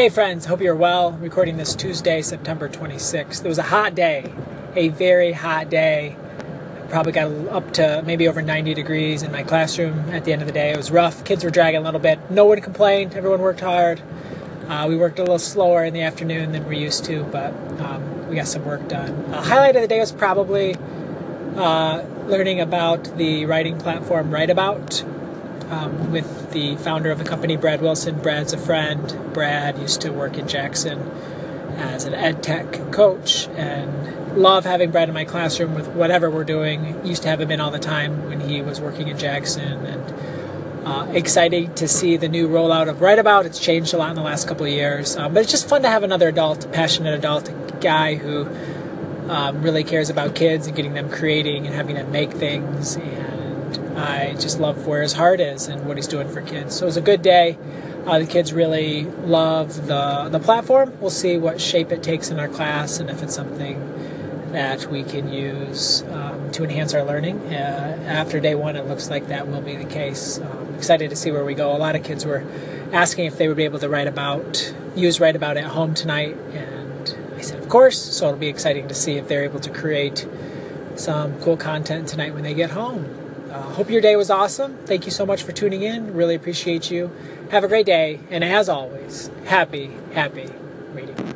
Hey friends, hope you're well. recording this Tuesday, September 26th. It was a hot day, a very hot day. Probably got up to maybe over 90 degrees in my classroom at the end of the day. It was rough. Kids were dragging a little bit. No one complained. Everyone worked hard. Uh, we worked a little slower in the afternoon than we're used to, but um, we got some work done. A highlight of the day was probably uh, learning about the writing platform Writeabout um, with the founder of the company, Brad Wilson. Brad's a friend. Brad used to work in Jackson as an ed tech coach and love having Brad in my classroom with whatever we're doing. Used to have him in all the time when he was working in Jackson and uh, exciting to see the new rollout of Right Writeabout. It's changed a lot in the last couple of years, um, but it's just fun to have another adult, passionate adult guy who um, really cares about kids and getting them creating and having them make things and I just love where his heart is and what he's doing for kids. So it was a good day. Uh, the kids really love the the platform. We'll see what shape it takes in our class and if it's something that we can use um, to enhance our learning. Uh, after day one, it looks like that will be the case. Um, excited to see where we go. A lot of kids were asking if they would be able to write about, use Writeabout at home tonight, and I said, of course. So it'll be exciting to see if they're able to create some cool content tonight when they get home. Uh, hope your day was awesome. Thank you so much for tuning in. Really appreciate you. Have a great day. And as always, happy, happy reading.